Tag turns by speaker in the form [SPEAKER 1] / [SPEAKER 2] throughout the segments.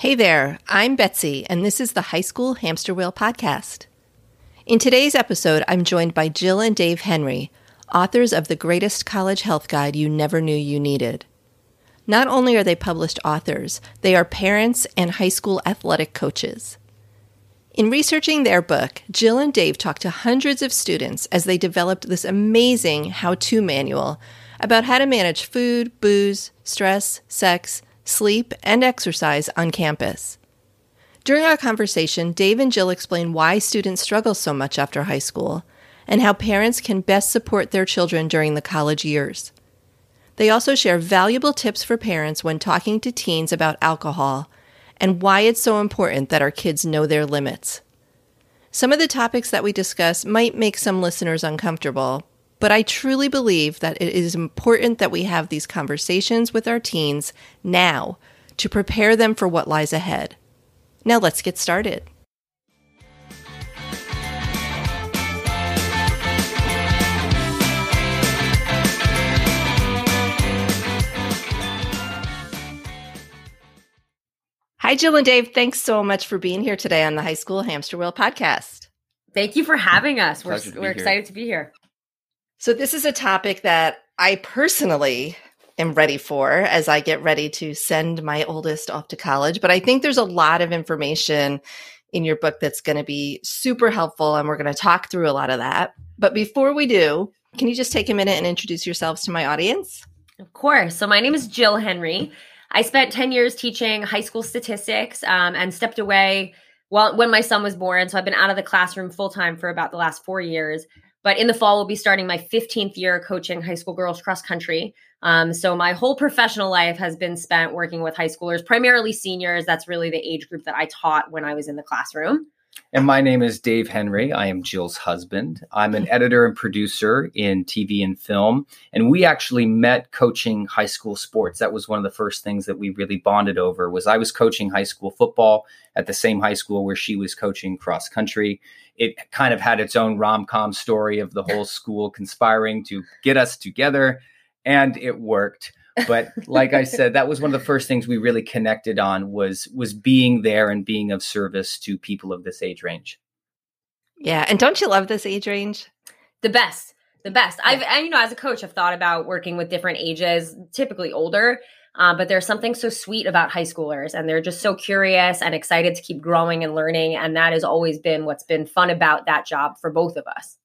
[SPEAKER 1] Hey there, I'm Betsy, and this is the High School Hamster Wheel Podcast. In today's episode, I'm joined by Jill and Dave Henry, authors of The Greatest College Health Guide You Never Knew You Needed. Not only are they published authors, they are parents and high school athletic coaches. In researching their book, Jill and Dave talked to hundreds of students as they developed this amazing how to manual about how to manage food, booze, stress, sex, sleep, and exercise on campus. During our conversation, Dave and Jill explain why students struggle so much after high school and how parents can best support their children during the college years. They also share valuable tips for parents when talking to teens about alcohol and why it's so important that our kids know their limits. Some of the topics that we discuss might make some listeners uncomfortable, but I truly believe that it is important that we have these conversations with our teens now to prepare them for what lies ahead. Now let's get started. Hi, Jill and Dave. Thanks so much for being here today on the High School Hamster Wheel podcast.
[SPEAKER 2] Thank you for having us. We're, we're
[SPEAKER 3] be
[SPEAKER 2] excited to be here.
[SPEAKER 1] So, this is a topic that I personally am ready for as I get ready to send my oldest off to college. But I think there's a lot of information in your book that's going to be super helpful, and we're going to talk through a lot of that. But before we do, can you just take a minute and introduce yourselves to my audience?
[SPEAKER 2] Of course. So, my name is Jill Henry. I spent 10 years teaching high school statistics um, and stepped away well when my son was born. So, I've been out of the classroom full time for about the last four years. But in the fall, we'll be starting my 15th year coaching high school girls cross country. Um, so my whole professional life has been spent working with high schoolers, primarily seniors. That's really the age group that I taught when I was in the classroom.
[SPEAKER 3] And my name is Dave Henry. I am Jill's husband. I'm an editor and producer in TV and film. And we actually met coaching high school sports. That was one of the first things that we really bonded over was I was coaching high school football at the same high school where she was coaching cross country. It kind of had its own rom-com story of the whole school conspiring to get us together and it worked but like I said, that was one of the first things we really connected on was was being there and being of service to people of this age range.
[SPEAKER 1] Yeah, and don't you love this age range?
[SPEAKER 2] The best, the best. I've and you know as a coach, I've thought about working with different ages, typically older. Uh, but there's something so sweet about high schoolers, and they're just so curious and excited to keep growing and learning. And that has always been what's been fun about that job for both of us.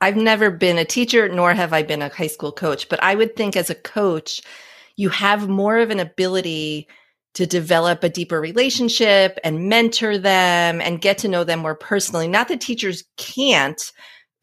[SPEAKER 1] I've never been a teacher, nor have I been a high school coach, but I would think as a coach, you have more of an ability to develop a deeper relationship and mentor them and get to know them more personally. Not that teachers can't,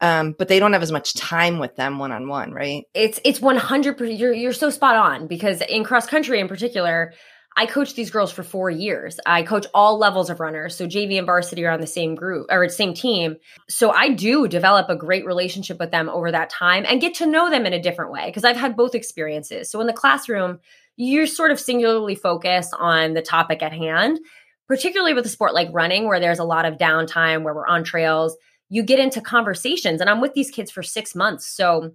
[SPEAKER 1] um, but they don't have as much time with them one on one, right?
[SPEAKER 2] It's it's one hundred percent. You're you're so spot on because in cross country in particular, I coached these girls for four years. I coach all levels of runners. So JV and varsity are on the same group or same team. So I do develop a great relationship with them over that time and get to know them in a different way because I've had both experiences. So in the classroom, you're sort of singularly focused on the topic at hand, particularly with a sport like running where there's a lot of downtime where we're on trails. You get into conversations and I'm with these kids for six months. So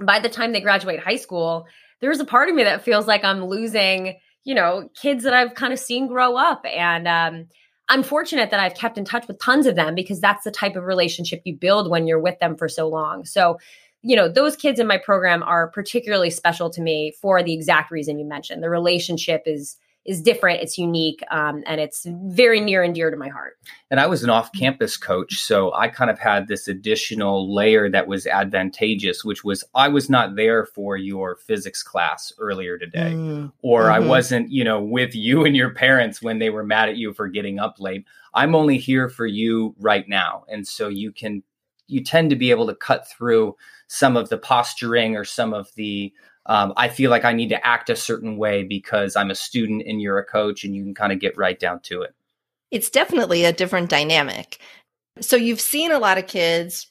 [SPEAKER 2] by the time they graduate high school, there's a part of me that feels like I'm losing you know, kids that I've kind of seen grow up. And um, I'm fortunate that I've kept in touch with tons of them because that's the type of relationship you build when you're with them for so long. So, you know, those kids in my program are particularly special to me for the exact reason you mentioned. The relationship is is different, it's unique, um, and it's very near and dear to my heart.
[SPEAKER 3] And I was an off campus coach, so I kind of had this additional layer that was advantageous, which was I was not there for your physics class earlier today, mm. or mm-hmm. I wasn't, you know, with you and your parents when they were mad at you for getting up late. I'm only here for you right now. And so you can you tend to be able to cut through some of the posturing or some of the um, I feel like I need to act a certain way because I'm a student and you're a coach, and you can kind of get right down to it.
[SPEAKER 1] It's definitely a different dynamic. So you've seen a lot of kids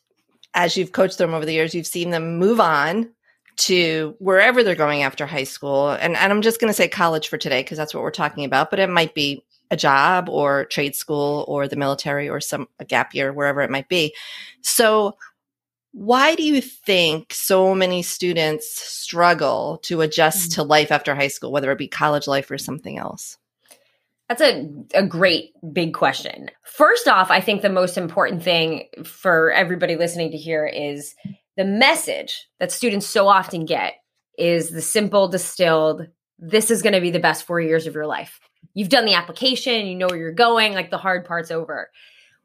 [SPEAKER 1] as you've coached them over the years, you've seen them move on to wherever they're going after high school. And, and I'm just going to say college for today because that's what we're talking about, but it might be a job or trade school or the military or some a gap year, wherever it might be. So why do you think so many students struggle to adjust mm-hmm. to life after high school, whether it be college life or something else?
[SPEAKER 2] That's a, a great big question. First off, I think the most important thing for everybody listening to hear is the message that students so often get is the simple, distilled, this is going to be the best four years of your life. You've done the application, you know where you're going, like the hard part's over.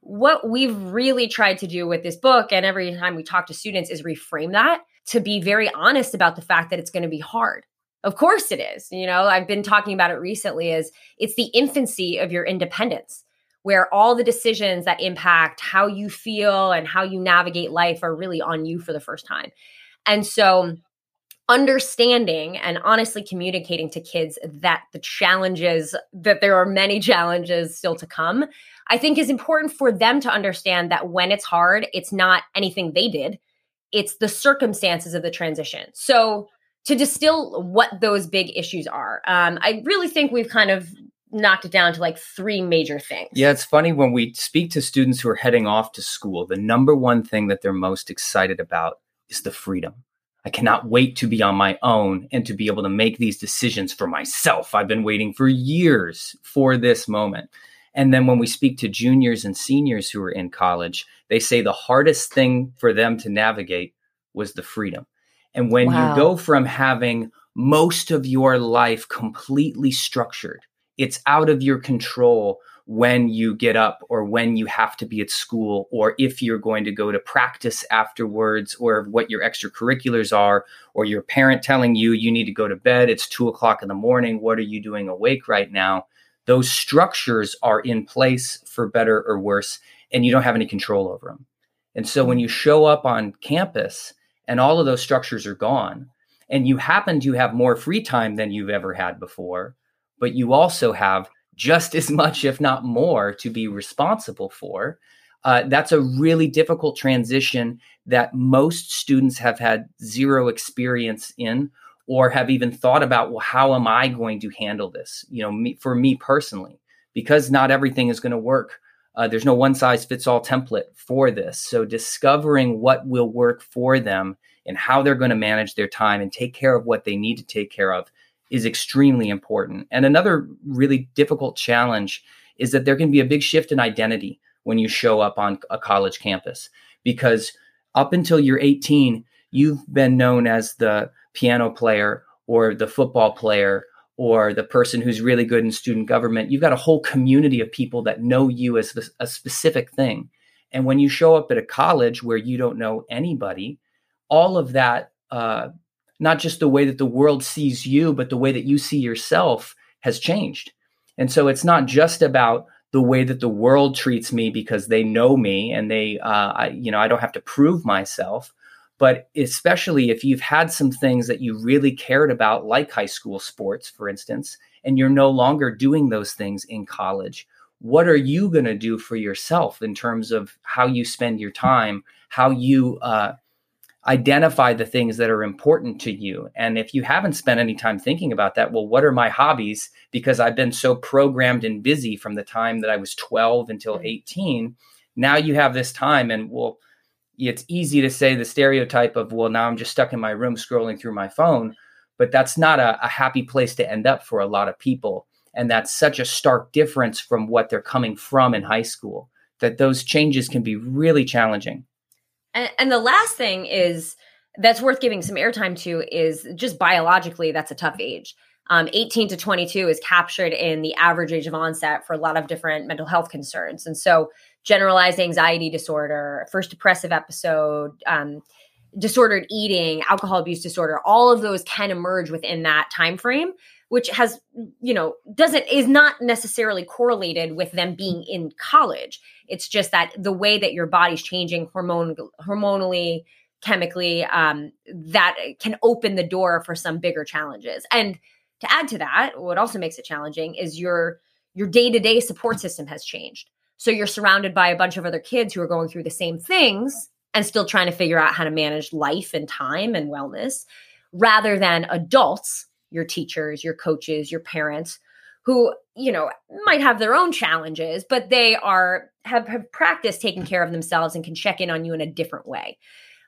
[SPEAKER 2] What we've really tried to do with this book, and every time we talk to students, is reframe that to be very honest about the fact that it's going to be hard of course it is. You know, I've been talking about it recently is it's the infancy of your independence where all the decisions that impact how you feel and how you navigate life are really on you for the first time. And so understanding and honestly communicating to kids that the challenges that there are many challenges still to come i think is important for them to understand that when it's hard it's not anything they did it's the circumstances of the transition so to distill what those big issues are. Um, I really think we've kind of knocked it down to like three major things.
[SPEAKER 3] Yeah, it's funny when we speak to students who are heading off to school, the number one thing that they're most excited about is the freedom. I cannot wait to be on my own and to be able to make these decisions for myself. I've been waiting for years for this moment. And then when we speak to juniors and seniors who are in college, they say the hardest thing for them to navigate was the freedom. And when wow. you go from having most of your life completely structured, it's out of your control when you get up or when you have to be at school or if you're going to go to practice afterwards or what your extracurriculars are or your parent telling you you need to go to bed it's two o'clock in the morning what are you doing awake right now those structures are in place for better or worse and you don't have any control over them and so when you show up on campus and all of those structures are gone and you happen to have more free time than you've ever had before but you also have just as much if not more to be responsible for uh, that's a really difficult transition that most students have had zero experience in or have even thought about well how am i going to handle this you know me, for me personally because not everything is going to work uh, there's no one size fits all template for this. So discovering what will work for them and how they're going to manage their time and take care of what they need to take care of is extremely important. And another really difficult challenge is that there can be a big shift in identity when you show up on a college campus because up until you're 18, you've been known as the piano player or the football player or the person who's really good in student government, you've got a whole community of people that know you as a specific thing. And when you show up at a college where you don't know anybody, all of that, uh, not just the way that the world sees you, but the way that you see yourself has changed. And so it's not just about the way that the world treats me because they know me and they, uh, I, you know, I don't have to prove myself but especially if you've had some things that you really cared about, like high school sports, for instance, and you're no longer doing those things in college, what are you going to do for yourself in terms of how you spend your time, how you uh, identify the things that are important to you? And if you haven't spent any time thinking about that, well, what are my hobbies? Because I've been so programmed and busy from the time that I was 12 until mm. 18. Now you have this time, and well, it's easy to say the stereotype of well now i'm just stuck in my room scrolling through my phone but that's not a, a, happy place to end up for a lot of people. And that's such a stark difference from what they're coming from in high school that those changes can be really challenging.
[SPEAKER 2] And, and the last thing is that's worth giving some airtime to is just biologically that's a tough age um, 18 to 22 is captured in the average age of onset for a lot of different mental health concerns. And so generalized anxiety disorder, first depressive episode, um, disordered eating, alcohol abuse disorder, all of those can emerge within that time frame which has you know doesn't is not necessarily correlated with them being in college. It's just that the way that your body's changing hormone hormonally chemically um, that can open the door for some bigger challenges. And to add to that what also makes it challenging is your your day-to-day support system has changed so you're surrounded by a bunch of other kids who are going through the same things and still trying to figure out how to manage life and time and wellness rather than adults, your teachers, your coaches, your parents who, you know, might have their own challenges, but they are have, have practiced taking care of themselves and can check in on you in a different way.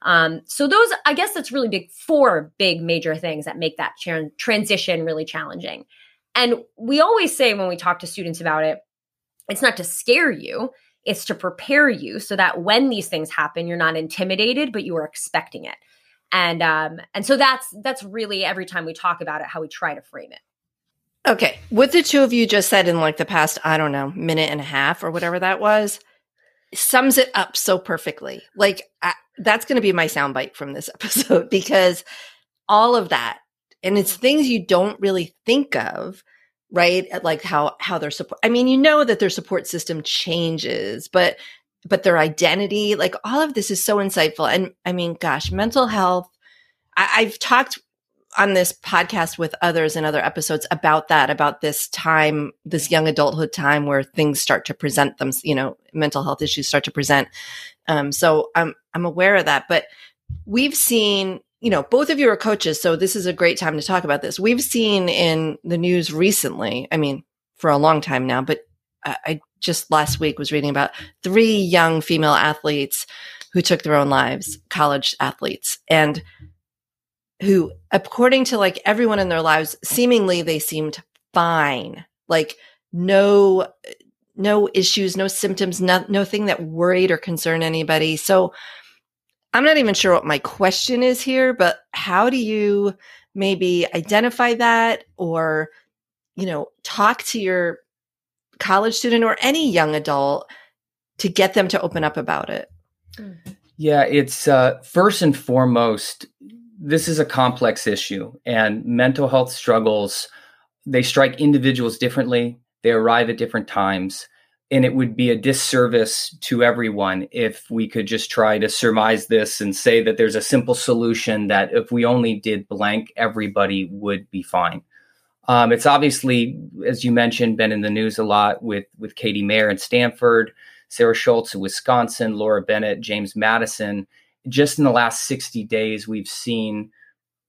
[SPEAKER 2] Um, so those, I guess, that's really big. Four big major things that make that transition really challenging. And we always say when we talk to students about it, it's not to scare you, it's to prepare you so that when these things happen, you're not intimidated, but you are expecting it. And um, and so that's that's really every time we talk about it, how we try to frame it.
[SPEAKER 1] Okay. What the two of you just said in like the past, I don't know, minute and a half or whatever that was, sums it up so perfectly. Like I, that's going to be my soundbite from this episode because all of that, and it's mm-hmm. things you don't really think of right? Like how how their support i mean you know that their support system changes but but their identity like all of this is so insightful. And i mean gosh mental health I, i've talked on this podcast with others in other episodes about that about this time this young adulthood time where things start to present them you know mental health issues start to present um, so i'm i'm aware of that but we've seen you know, both of you are coaches, so this is a great time to talk about this. We've seen in the news recently, I mean, for a long time now, but I just last week was reading about three young female athletes who took their own lives, college athletes, and who, according to like everyone in their lives, seemingly they seemed fine, like no, no issues, no symptoms, no, nothing that worried or concerned anybody. So, I'm not even sure what my question is here, but how do you maybe identify that or, you know, talk to your college student or any young adult to get them to open up about it?
[SPEAKER 3] Yeah, it's uh, first and foremost, this is a complex issue, and mental health struggles, they strike individuals differently, they arrive at different times and it would be a disservice to everyone if we could just try to surmise this and say that there's a simple solution that if we only did blank, everybody would be fine. Um, it's obviously, as you mentioned, been in the news a lot with with Katie Meyer in Stanford, Sarah Shulze in Wisconsin, Laura Bernett, James Madison. Just in the last 60 days, we've seen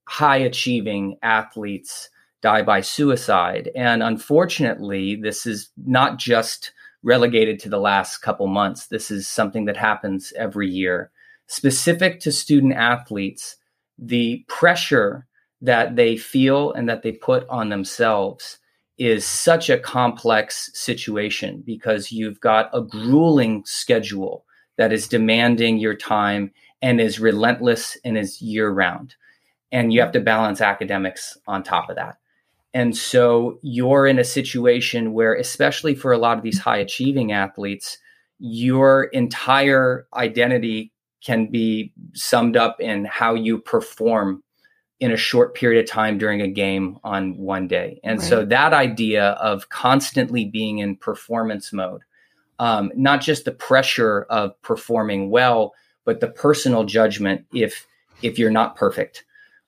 [SPEAKER 3] high achieving athletes die by suicide. And unfortunately, this is not just relegated to the last couple months. This is something that happens every year. Specific to student athletes, the pressure that they feel and that they put on themselves is such a complex situation because you've got a grueling schedule that is demanding your time and is relentless and is year round. And you have to balance academics on top of that. And so you're in a situation where, especially for a lot of these high achieving athletes, your entire identity can be summed up in how you perform in a short period of time during a game on one day. And right. so that idea of constantly being in performance mode, um, not just the pressure of performing well, but the personal judgment if if you're not perfect,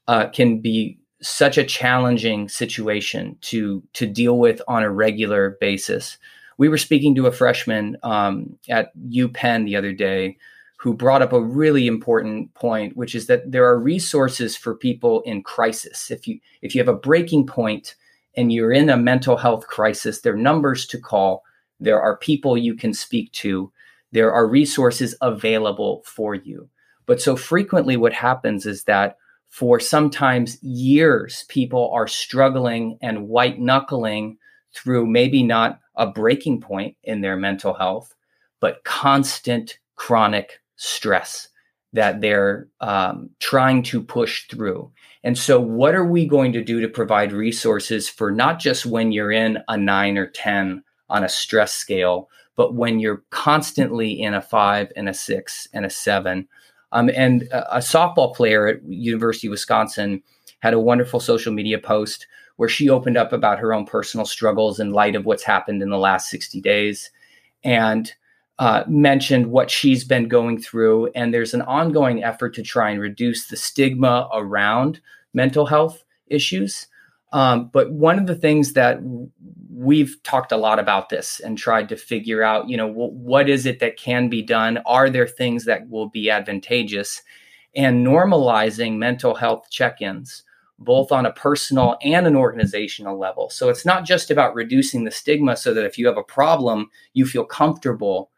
[SPEAKER 3] uh, can be such a challenging situation to to deal with on a regular basis. We were speaking to a freshman um, at UPenn the other day who brought up a really important point, which is that there are resources for people in crisis. If you if you have a breaking point and you're in a mental health crisis, there are numbers to call. There are people you can speak to. There are resources available for you. But so frequently, what happens is that for sometimes years, people are struggling and white knuckling through maybe not a breaking point in their mental health, but constant chronic stress that they're um, trying to push through. And so, what are we going to do to provide resources for not just when you're in a nine or 10 on a stress scale, but when you're constantly in a five and a six and a seven? Um, and a, a softball player at University of Wisconsin had a wonderful social media post where she opened up about her own personal struggles in light of what's happened in the last 60 days and uh, mentioned what she's been going through. And there's an ongoing effort to try and reduce the stigma around mental health issues. Um, but one of the things that we've talked a lot about this and tried to figure out, you know, w- what is it that can be done? Are there things that will be advantageous? And normalizing mental health check ins, both on a personal and an organizational level. So it's not just about reducing the stigma so that if you have a problem, you feel comfortable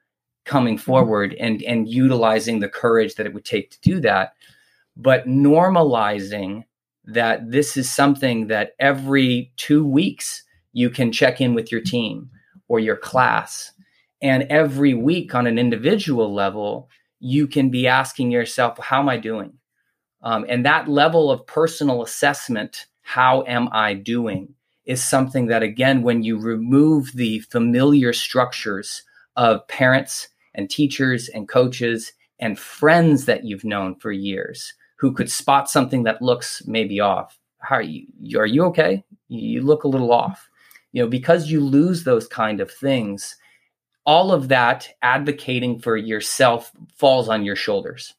[SPEAKER 3] coming mm-hmm. forward and, and utilizing the courage that it would take to do that, but normalizing that this is something that every two weeks you can check in with your team or your class. And every week on an individual level, you can be asking yourself, How am I doing? Um, and that level of personal assessment, how am I doing, is something that, again, when you remove the familiar structures of parents and teachers and coaches and friends that you've known for years who could spot something that looks maybe off. How are you? Are you okay? You look a little off. You know, because you lose those kind of things, all of that advocating for yourself falls on your shoulders.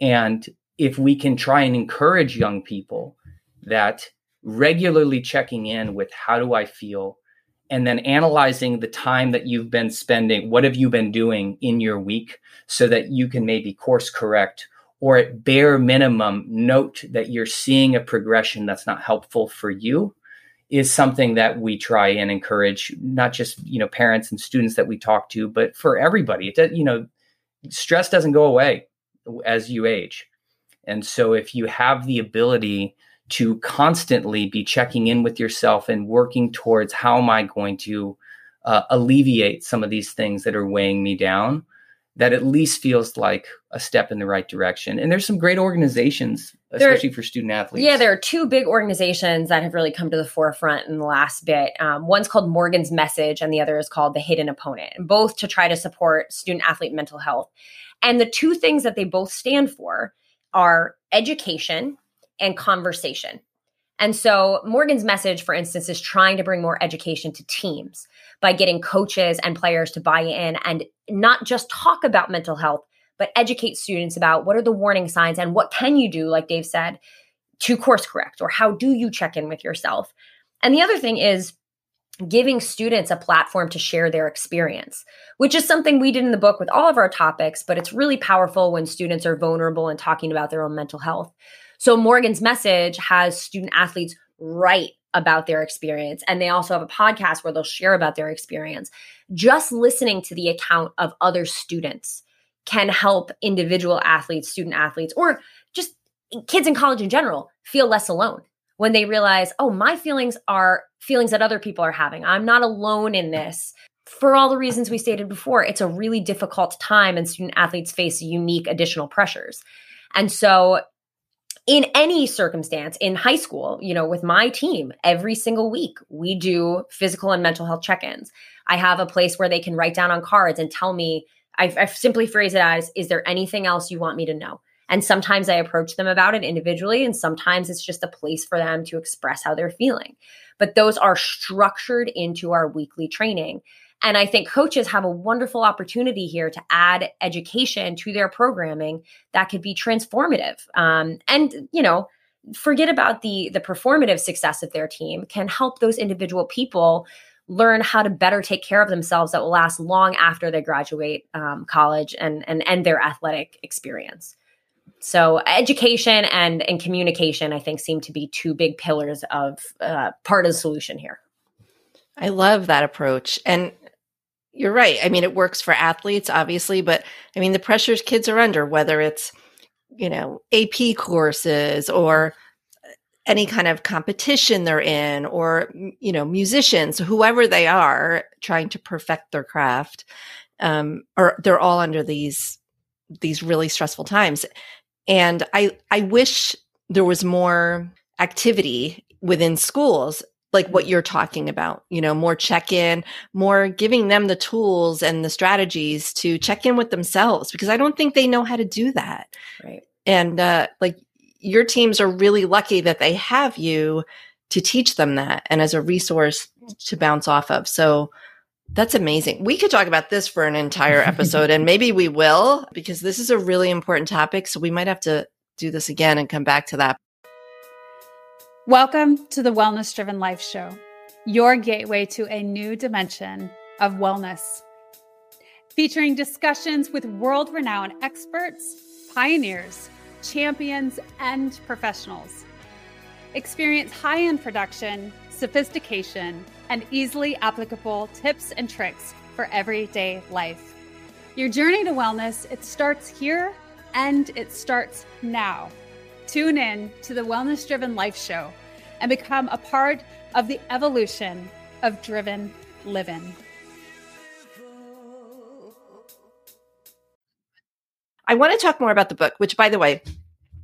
[SPEAKER 3] And if we can try and encourage young people that regularly checking in with how do I feel, and then analyzing the time that you've been spending, what have you been doing in your week so that you can maybe course correct or at bare minimum note that you're seeing a progression that's not helpful for you is something that we try and encourage not just you know parents and students that we talk to but for everybody. It does, you know stress doesn't go away as you age. And so if you have the ability to constantly be checking in with yourself and working towards how am I going to uh, alleviate some of these things that are weighing me down, that at least feels like a step in the right direction. And there's some great organizations, especially there, for student athletes.
[SPEAKER 2] Yeah, there are two big organizations that have really come to the forefront in the last bit. Um, one's called Morgan's Message, and the other is called The Hidden Opponent, both to try to support student athlete mental health. And the two things that they both stand for are education and conversation. And so Morgan's message, for instance, is trying to bring more education to teams by getting coaches and players to buy in and not just talk about mental health, but educate students about what are the warning signs and what can you do, like Dave said, to course correct or how do you check in with yourself. And the other thing is giving students a platform to share their experience, which is something we did in the book with all of our topics, but it's really powerful when students are vulnerable and talking about their own mental health. So Morgan's message has student athletes write about their experience. And they also have a podcast where they'll share about their experience. Just listening to the account of other students can help individual athletes, student athletes, or just kids in college in general feel less alone when they realize, oh, my feelings are feelings that other people are having. I'm not alone in this. For all the reasons we stated before, it's a really difficult time and student athletes face unique additional pressures. And so in any circumstance in high school, you know, with my team, every single week we do physical and mental health check ins. I have a place where they can write down on cards and tell me, I've, I've, simply phrase it as, is there anything else you want me to know? And sometimes I approach them about it individually, and sometimes it's just a place for them to express how they're feeling. But those are structured into our weekly training. And I think coaches have a wonderful opportunity here to add education to their programming that could be transformative. Um, and, you know, forget about the the performative success of their team can help those individual people learn how to better take care of themselves that will last long after they graduate um, college and, and end their athletic experience. So education and and communication i think seem to be two big pillars of uh, part of the solution here.
[SPEAKER 1] I love that approach. And you're right. I mean, it works for athletes, obviously, but I mean, the pressures kids are under, whether it's, you know, AP courses or any kind of competition they're in, or, you know, musicians, whoever they are trying to perfect their craft, um, or they're all under these, these really stressful times. And I, I wish there was more activity within schools like what you're talking about, you know, more check in, more giving them the tools and the strategies to check in with themselves because I don't think they know how to do that.
[SPEAKER 2] Right.
[SPEAKER 1] And uh, like your teams are really lucky that they have you to teach them that and as a resource to bounce off of. So that's amazing. We could talk about this for an entire episode and maybe we will because this is a really important topic. So we might have to do this again and come back to that.
[SPEAKER 4] Welcome to the Wellness Driven Life Show, your gateway to a new dimension of wellness. Featuring discussions with world renowned experts, pioneers, champions, and professionals. Experience high end production, sophistication, and easily applicable tips and tricks for everyday life. Your journey to wellness, it starts here and it starts now. Tune in to the Wellness Driven Life Show and become a part of the evolution of driven living.
[SPEAKER 1] I want to talk more about the book, which, by the way,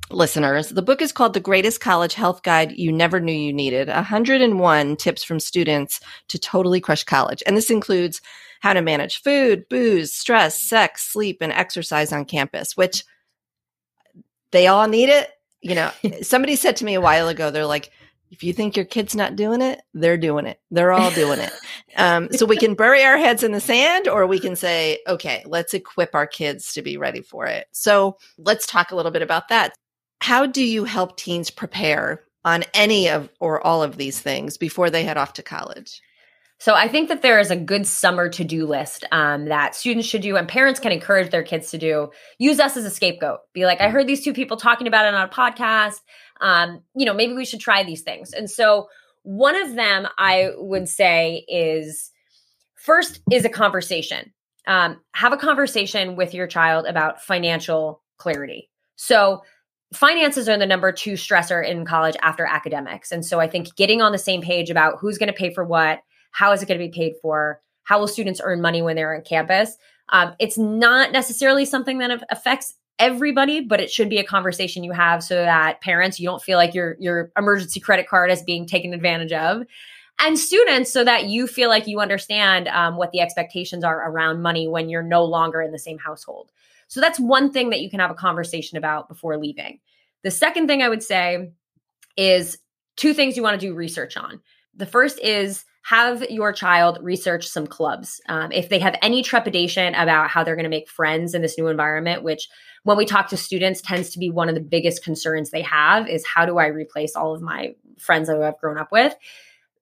[SPEAKER 1] listeners, the book is called The Greatest College Health Guide You Never Knew You Needed 101 Tips from Students to Totally Crush College. And this includes how to manage food, booze, stress, sex, sleep, and exercise on campus, which they all need it. You know, somebody said to me a while ago, they're like, if you think your kid's not doing it, they're doing it. They're all doing it. Um, so we can bury our heads in the sand or we can say, okay, let's equip our kids to be ready for it. So let's talk a little bit about that. How do you help teens prepare on any of or all of these things before they head off to college?
[SPEAKER 2] So I think that there is a good summer to do list um, that students should do and parents can encourage their kids to do. Use us as a scapegoat. Be like, I heard these two people talking about it on a podcast. Um, you know, maybe we should try these things. And so one of them I would say is first is a conversation. Um, have a conversation with your child about financial clarity. So finances are the number two stressor in college after academics. And so I think getting on the same page about who's going to pay for what, how is it going to be paid for? How will students earn money when they're on campus? Um, it's not necessarily something that affects everybody, but it should be a conversation you have so that parents, you don't feel like your your emergency credit card is being taken advantage of, and students, so that you feel like you understand um, what the expectations are around money when you're no longer in the same household. So that's one thing that you can have a conversation about before leaving. The second thing I would say is two things you want to do research on. The first is have your child research some clubs. Um, if they have any trepidation about how they're going to make friends in this new environment, which when we talk to students tends to be one of the biggest concerns they have is how do I replace all of my friends that I've grown up with?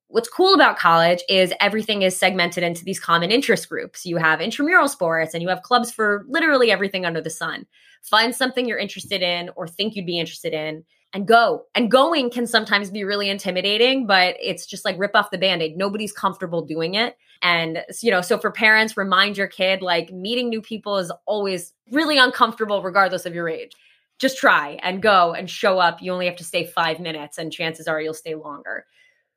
[SPEAKER 2] What's cool about college is everything is segmented into these common interest groups. You have intramural sports and you have clubs for literally everything under the sun. Find something you're interested in or think you'd be interested in and go. And going can sometimes be really intimidating, but it's just like rip off the band-aid. Nobody's comfortable doing it. And you know, so for parents, remind your kid like meeting new people is always really uncomfortable regardless of your age. Just try and go and show up. You only have to stay 5 minutes and chances are you'll stay longer.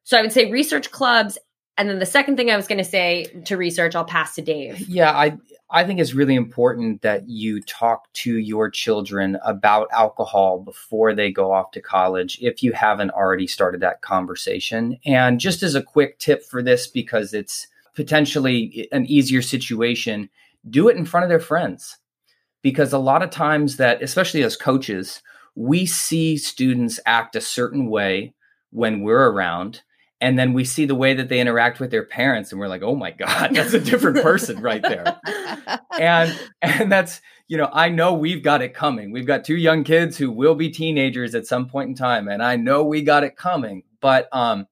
[SPEAKER 2] So I would say research clubs and then the second thing I was going to say to research, I'll pass to Dave.
[SPEAKER 3] Yeah, I I think it's really important that you talk to your children about alcohol before they go off to college if you haven't already started that conversation. And just as a quick tip for this because it's potentially an easier situation, do it in front of their friends. Because a lot of times that especially as coaches, we see students act a certain way when we're around and then we see the way that they interact with their parents and we're like oh my god that's a different person right there. And and that's you know i know we've got it coming. We've got two young kids who will be teenagers at some point in time and i know we got it coming. But um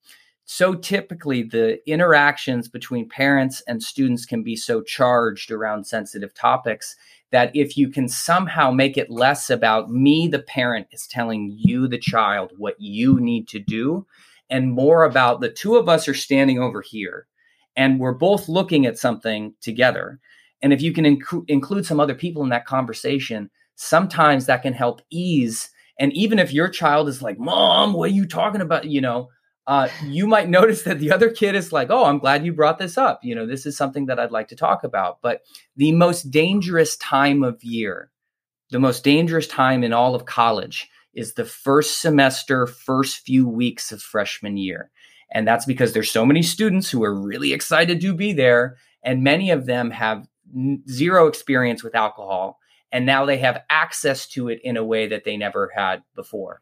[SPEAKER 3] so typically the interactions between parents and students can be so charged around sensitive topics that if you can somehow make it less about me the parent is telling you the child what you need to do and more about the two of us are standing over here and we're both looking at something together. And if you can inc- include some other people in that conversation, sometimes that can help ease. And even if your child is like, Mom, what are you talking about? You know, uh, you might notice that the other kid is like, Oh, I'm glad you brought this up. You know, this is something that I'd like to talk about. But the most dangerous time of year, the most dangerous time in all of college is the first semester, first few weeks of freshman year. And that's because there's so many students who are really excited to be there. And many of them have zero experience with alcohol. And now they have access to it in a way that they never had before.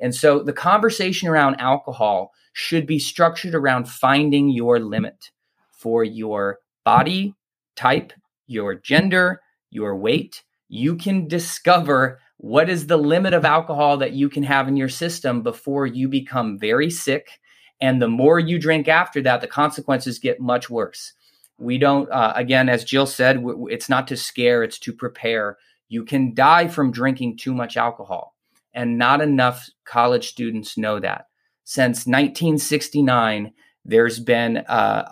[SPEAKER 3] And so the conversation around alcohol should be structured around finding your limit for your body type, your gender, your weight. You can discover what is the limit of alcohol that you can have in your system before you become very sick? And the more you drink after that the consequences get much worse. We don't uh, again as jill said w- it's not to scare it's to prepare. You can die from drinking too much alcohol and not enough college students know that. Since 1969 there's been uh,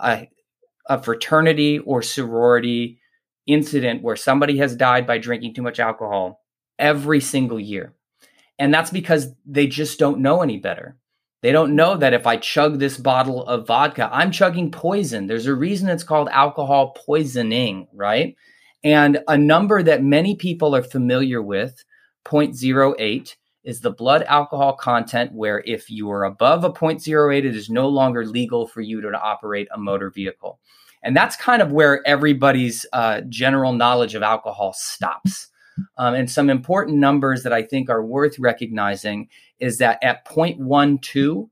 [SPEAKER 3] a, a fraternity or sorority incident where somebody has died by drinking too much alcohol every single year. And that's because they just don't know any better. They don't know that if I chug this bottle of vodka, I'm chugging poison. There's a reason it's called alcohol poisoning, right? And a number that many people are familiar with, 0.08, is the blood alcohol content where if you are above a 0.08, it is no longer legal for you to operate a motor vehicle. And that's kind of where everybody's uh, general knowledge of alcohol stops. Um, and some important numbers that I think are worth recognizing is that at 0.12,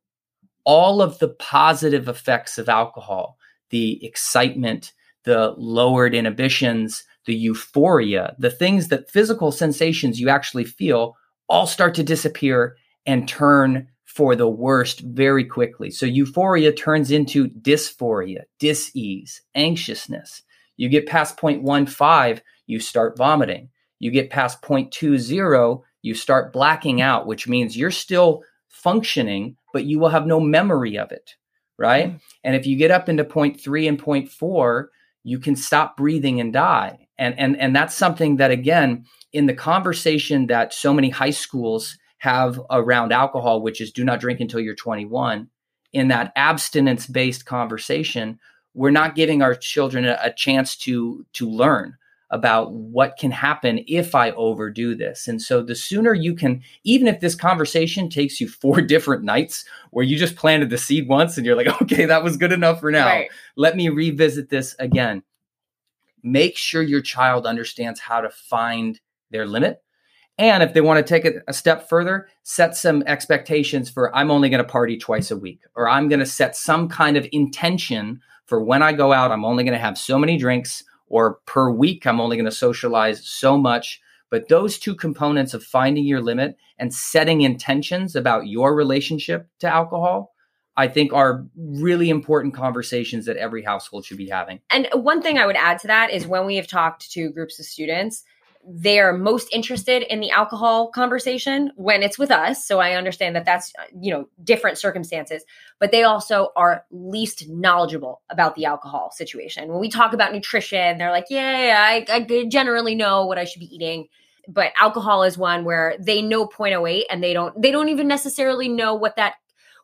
[SPEAKER 3] all of the positive effects of alcohol, the excitement, the lowered inhibitions, the euphoria, the things that physical sensations you actually feel all start to disappear and turn for the worst very quickly. So euphoria turns into dysphoria, dis-ease, anxiousness. You get past 0.15, you start vomiting. You get past 0.20, you start blacking out, which means you're still functioning, but you will have no memory of it, right? And if you get up into 0.3 and 0.4, you can stop breathing and die. And and and that's something that again, in the conversation that so many high schools have around alcohol, which is do not drink until you're 21, in that abstinence based conversation, we're not giving our children a, a, chance to to learn about what can happen if I overdo this. And so the sooner you can, even if this conversation takes you four different nights where you just planted the seed once and you're like, okay, that was good enough for now. Right. Let me revisit this again. Make sure your child understands how to find their limit and if they want to take it a step further, set some expectations for I'm only going to party twice a week, or I'm going to set some kind of intention for when I go out, I'm only going to have so many drinks, or per week, I'm only going to socialize so much. But those two components of finding your limit and setting intentions about your relationship to alcohol, I think are really important conversations that every household should be having.
[SPEAKER 2] And one thing I would add to that is when we have talked to groups of students, they're most interested in the alcohol conversation when it's with us. So i understand that that's you know different circumstances but they also are least knowledgeable about the alcohol situation. When we talk about nutrition they're like yeah, yeah I, I generally know what i should be eating. But alcohol is one where they know 0.08 and they don't they don't even necessarily know what that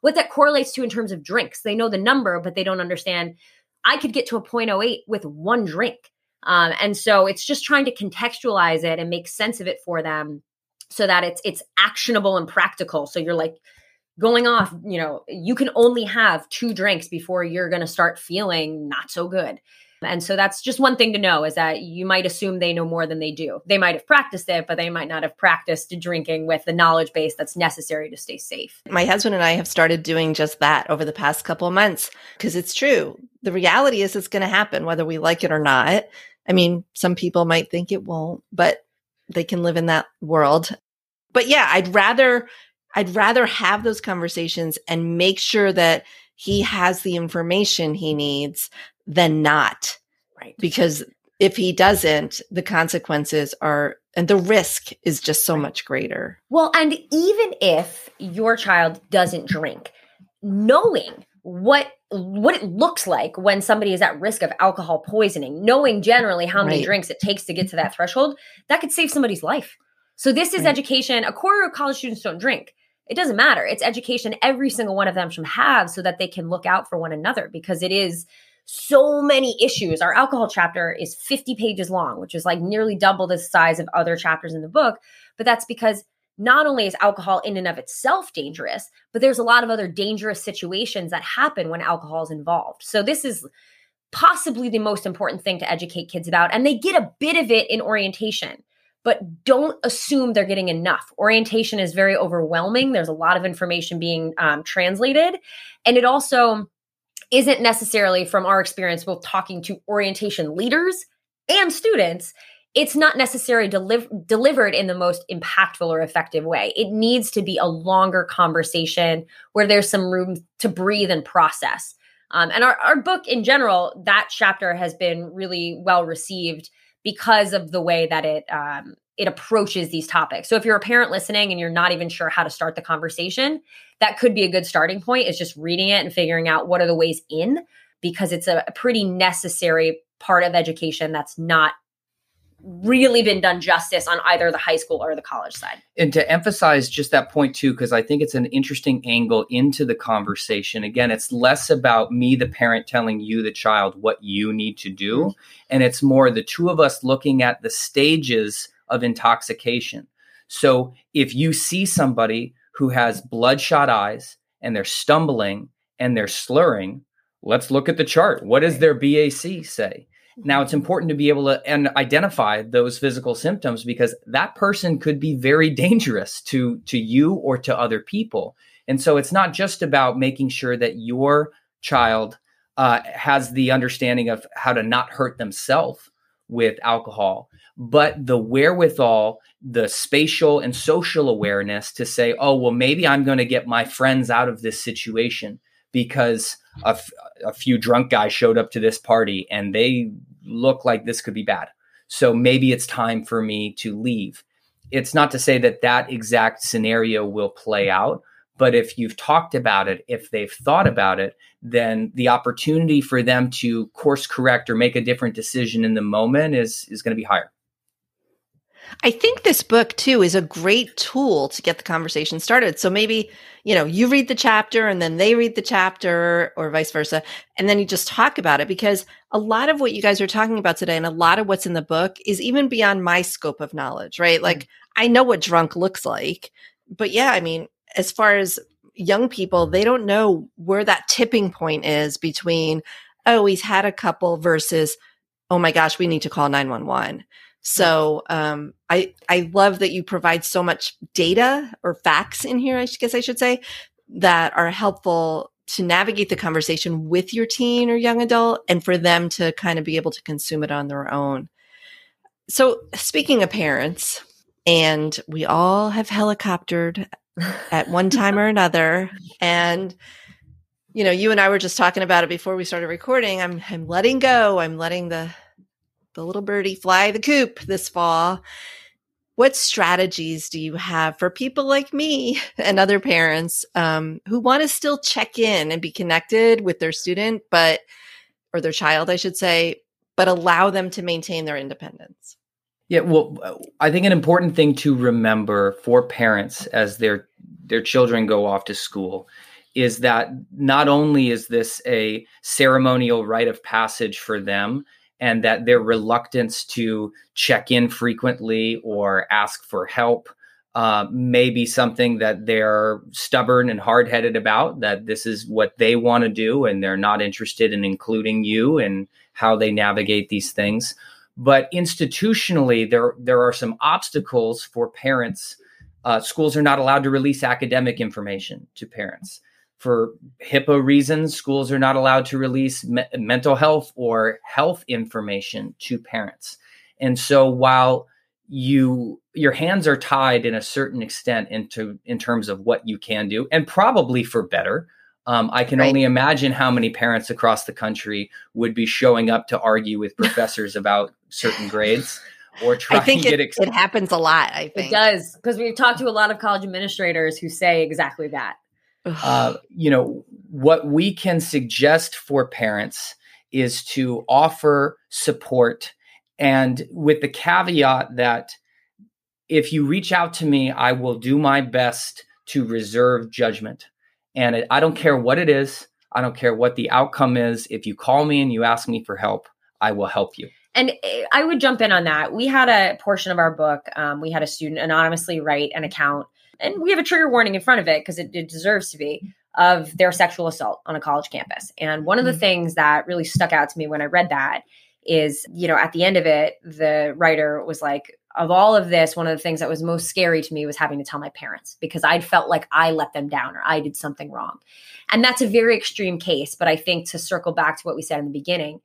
[SPEAKER 2] what that correlates to in terms of drinks. They know the number but they don't understand. I could get to a 0.08 with one drink um, and so it's just trying to contextualize it and make sense of it for them so that it's it's actionable and practical. So you're like going off, you know, you can only have two drinks before you're going to start feeling not so good. And so that's just one thing to know is that you might assume they know more than they do. They might have practiced it, but they might not have practiced drinking with the knowledge base that's necessary to stay safe.
[SPEAKER 1] My husband and I have started doing just that over the past couple of months because it's true. The reality is it's going to happen whether we like it or not. I mean, some people might think it won't, but they can live in that world. But yeah, I'd rather, I'd rather have those conversations and make sure that he has the information he needs than not.
[SPEAKER 2] Right.
[SPEAKER 1] Because if he doesn't, the consequences are, and the risk is just so much greater.
[SPEAKER 2] Well, and even if your child doesn't drink, knowing what what it looks like when somebody is at risk of alcohol poisoning, knowing generally how many right. drinks it takes to get to that threshold, that could save somebody's life. So this is right. education. A quarter of college students don't drink. It doesn't matter. It's education every single one of them should have so that they can look out for one another because it is so many issues. Our alcohol chapter is 50 pages long, which is like nearly double the size of other chapters in the book. But that's because not only is alcohol in and of itself dangerous, but there's a lot of other dangerous situations that happen when alcohol is involved. So this is possibly the most important thing to educate kids about. And they get a bit of it in orientation, but don't assume they're getting enough. Orientation is very overwhelming. There's a lot of information being um, translated. And it also isn't necessarily, from our experience, both talking to orientation leaders and students, it's not necessarily deliv- delivered in the most impactful or effective way. It needs to be a longer conversation where there's some room to breathe and process. Um, and our, our book in general, that chapter has been really well received because of the way that it um, it approaches these topics. So if you're a parent listening and you're not even sure how to start the conversation, that could be a good starting point. Is just reading it and figuring out what are the ways in because it's a, a pretty necessary part of education that's not really been done justice on either the high school or the college side.
[SPEAKER 3] And to emphasize just that point too, because I think it's an interesting angle into the conversation. Again, it's less about me, the parent, telling you, the child, what you need to do. Mm-hmm. And it's more the two of us looking at the stages of intoxication. So if you see somebody who has bloodshot eyes and they're stumbling and they're slurring, let's look at the chart. What does their BAC say? Now it's important to be able to and identify those physical symptoms because that person could be very dangerous to to you or to other people. And so it's not just about making sure that your child uh, has the understanding of how to not hurt themselves with alcohol, but the wherewithal, the spatial and social awareness to say, oh, well, maybe I'm going to get my friends out of this situation because a, f- a few drunk guys showed up to this party and they look like this could be bad. So maybe it's time for me to leave. It's not to say that that exact scenario will play out, but if you've talked about it, if they've thought about it, then the opportunity for them to course correct or make a different decision in the moment is is going to be higher.
[SPEAKER 1] I think this book too is a great tool to get the conversation started. So maybe, you know, you read the chapter and then they read the chapter or vice versa. And then you just talk about it because a lot of what you guys are talking about today and a lot of what's in the book is even beyond my scope of knowledge, right? Mm-hmm. Like I know what drunk looks like, but yeah, I mean, as far as young people, they don't know where that tipping point is between, oh, he's had a couple versus, oh my gosh, we need to call 911 so um, I I love that you provide so much data or facts in here. I guess I should say that are helpful to navigate the conversation with your teen or young adult, and for them to kind of be able to consume it on their own. So speaking of parents, and we all have helicoptered at one time or another, and you know, you and I were just talking about it before we started recording. I'm I'm letting go. I'm letting the the little birdie fly the coop this fall. What strategies do you have for people like me and other parents um, who want to still check in and be connected with their student, but or their child, I should say, but allow them to maintain their independence?
[SPEAKER 3] Yeah, well, I think an important thing to remember for parents as their their children go off to school is that not only is this a ceremonial rite of passage for them, and that their reluctance to check in frequently or ask for help uh, may be something that they're stubborn and hard headed about, that this is what they want to do, and they're not interested in including you and how they navigate these things. But institutionally, there, there are some obstacles for parents. Uh, schools are not allowed to release academic information to parents for HIPAA reasons, schools are not allowed to release me- mental health or health information to parents. And so while you your hands are tied in a certain extent into in terms of what you can do, and probably for better. Um, I can right. only imagine how many parents across the country would be showing up to argue with professors about certain grades or try I
[SPEAKER 1] think
[SPEAKER 3] to
[SPEAKER 1] it,
[SPEAKER 3] get ex-
[SPEAKER 1] it happens a lot. I think
[SPEAKER 2] it does because we've talked to a lot of college administrators who say exactly that
[SPEAKER 3] uh, you know, what we can suggest for parents is to offer support and with the caveat that if you reach out to me, I will do my best to reserve judgment. And it, I don't care what it is, I don't care what the outcome is. If you call me and you ask me for help, I will help you.
[SPEAKER 2] And eh, I would jump in on that. We had a portion of our book, um, we had a student anonymously write an account and we have a trigger warning in front of it because it, it, deserves to be of their sexual assault on a college campus. And one of the mm-hmm. things that really stuck out to me when I read that is, you know, at the end of it, the writer was like, of all of this, one of the things that was most scary to me was having to tell my parents because I'd felt like I let them down or I did something wrong. And that's a very extreme case. But I think to circle back to what we said in the beginning,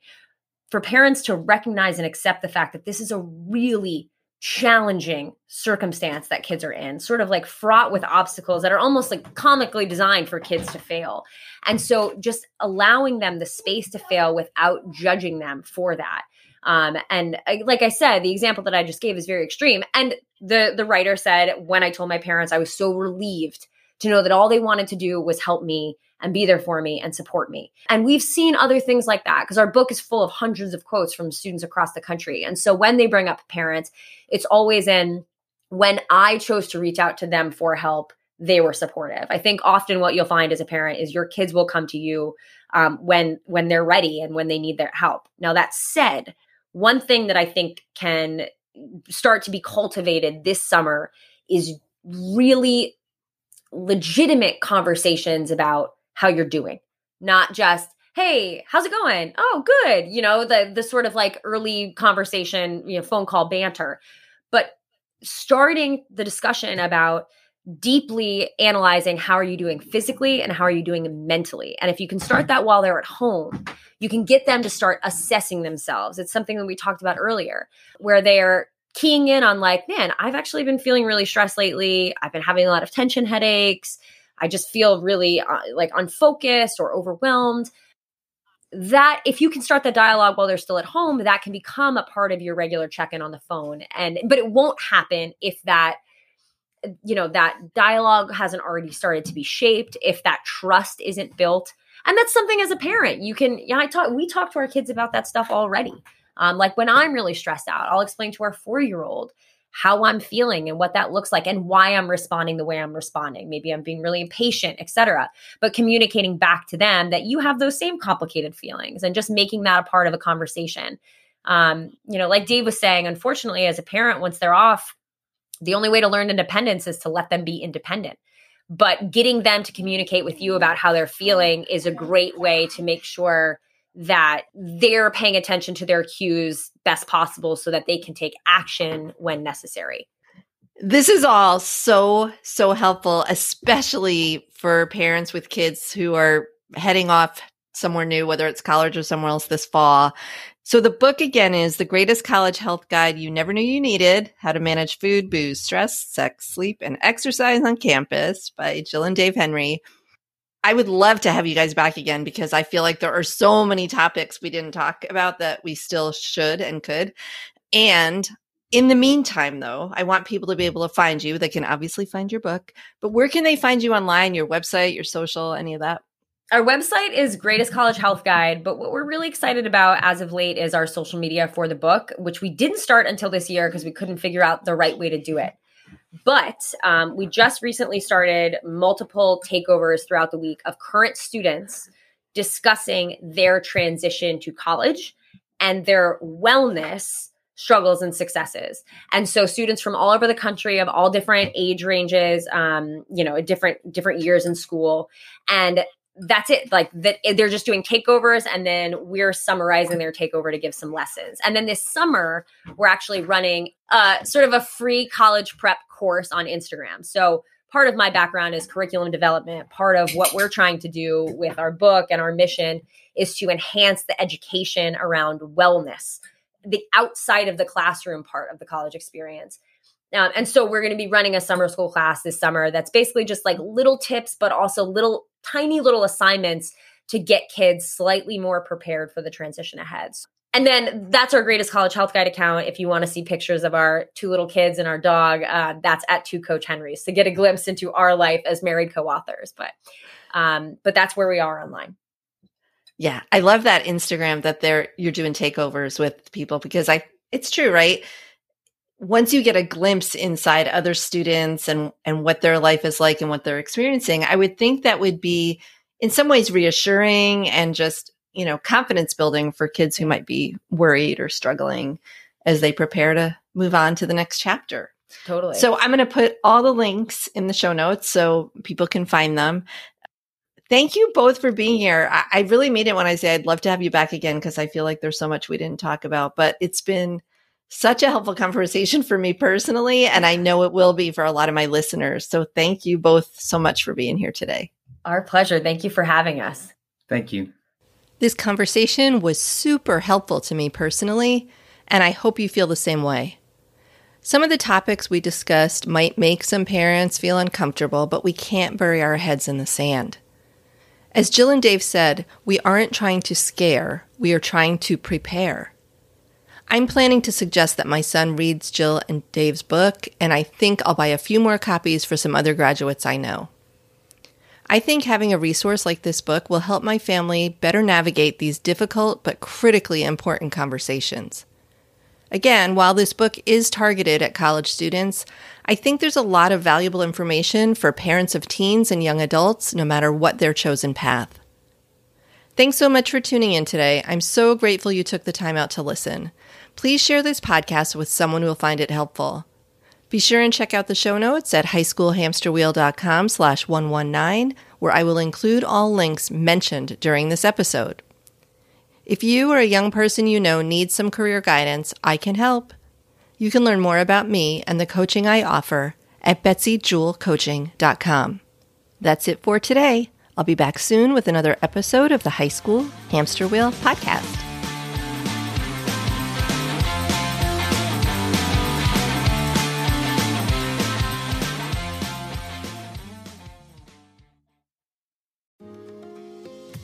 [SPEAKER 2] for parents to recognize and accept the fact that this is a really challenging circumstance that kids are in, sort of like fraught with obstacles that are almost like comically designed for kids to fail. And so just allowing them the space to fail without judging them for that. Um, and uh, like I said, the example that I just gave is very extreme. And the the writer said, when I told my parents, I was so relieved to know that all they wanted to do was help me and be there for me and support me. And we've seen other things like that because our book is full of hundreds of quotes from students across the country. And so when they bring up parents, it's always in when I chose to reach out to them for help, they were supportive. I think often what you'll find as a parent is your kids will come to you um, when when they're ready and when they need their help. Now that said, one thing that I think can start to be cultivated this summer is really legitimate conversations about how you're doing, not just hey how's it going? Oh good you know the the sort of like early conversation you know phone call banter. But starting the discussion about deeply analyzing how are you doing physically and how are you doing mentally. And if you can start that while they're at home you can get them to start assessing themselves. It's something that we talked about earlier where they're keying in on like man i've actually been feeling really stressed lately. I've been having a lot of tension headaches i just feel really uh, like unfocused or overwhelmed. That if you can start the dialogue while they're still at home that can become a part of your regular check-in on the phone and but it won't happen if that you know that dialogue hasn't already started to be shaped if that trust isn't built and that's something as a parent you can yeah i talk we talk to our kids about that stuff already. Um, like when i'm really stressed out i'll explain to our four year old how i'm feeling and what that looks like and why i'm responding the way i'm responding. Maybe i'm being really impatient etc but communicating back to them that you have those same complicated feelings and just making that a part of a conversation. Um, you know like dave was saying unfortunately as a parent once they're off the only way to learn independence is to let them be independent. But getting them to communicate with you about how they're feeling is a great way to make sure that they're paying attention to their cues best possible so that they can take action when necessary.
[SPEAKER 1] This is all so, so helpful, especially for parents with kids who are heading off somewhere new, whether it's college or somewhere else this fall. So the book again is The Greatest College Health Guide You Never Knew You Needed How to Manage Food, Booze, Stress, Sex, Sleep, and Exercise on Campus by Jill and Dave Henry. I would love to have you guys back again because I feel like there are so many topics we didn't talk about that we still should and could. And in the meantime, though, I want people to be able to find you. They can obviously find your book, but where can they find you online, your website, your social, any of that?
[SPEAKER 2] Our website is Greatest College Health Guide, but what we're really excited about as of late is our social media for the book, which we didn't start until this year because we couldn't figure out the right way to do it. But um, we just recently started multiple takeovers throughout the week of current students discussing their transition to college and their wellness struggles and successes. And so students from all over the country of all different age ranges, um, you know, different different years in school, and that's it. Like that they're just doing takeovers and then we're summarizing their takeover to give some lessons. And then this summer we're actually running uh, sort of a free college prep course on instagram. So part of my background is curriculum development. Part of what we're trying to do with our book and our mission is to enhance the education around wellness the outside of the classroom part of the college experience um, and so we're going to be running a summer school class this summer that's basically just like little tips, but also little tiny little assignments to get kids slightly more prepared for the transition ahead. And then that's our greatest college health guide account. If you want to see pictures of our two little kids and our dog, uh, that's at two coach Henrys to get a glimpse into our life as married co-authors. But um, but that's where we are online.
[SPEAKER 1] Yeah, I love that Instagram that they're you're doing takeovers with people because I it's true, right? Once you get a glimpse inside other students and and what their life is like and what they're experiencing i would think that would be in some ways reassuring and just you know confidence building for kids who might be worried or struggling as they prepare to move on to the next chapter.
[SPEAKER 2] Totally.
[SPEAKER 1] So i'm going to put all the links in the show notes so people can find them. Thank you both for being here. I, I really made it when i say i'd love to have you back again because i feel like there's so much we didn't talk about but it's been such a helpful conversation for me personally. And I know it will be for a lot of my listeners. So thank you both so much for being here today.
[SPEAKER 2] Our pleasure. Thank you for having us.
[SPEAKER 3] Thank you.
[SPEAKER 1] This conversation was super helpful to me personally, and I hope you feel the same way. Some of the topics we discussed might make some parents feel uncomfortable, but we can't bury our heads in the sand. As Jill and Dave said, we aren't trying to scare, we are trying to prepare. I'm planning to suggest that my son reads Jill and Dave's book, and I think I'll buy a few more copies for some other graduates I know. I think having a resource like this book will help my family better navigate these difficult but critically important conversations. Again, while this book is targeted at college students, I think there's a lot of valuable information for parents of teens and young adults, no matter what their chosen path. Thanks so much for tuning in today. I'm so grateful you took the time out to listen. Please share this podcast with someone who will find it helpful. Be sure and check out the show notes at highschoolhamsterwheel.com slash 119, where I will include all links mentioned during this episode. If you or a young person you know needs some career guidance, I can help. You can learn more about me and the coaching I offer at betsyjewelcoaching.com. That's it for today. I'll be back soon with another episode of the High School Hamster Wheel Podcast.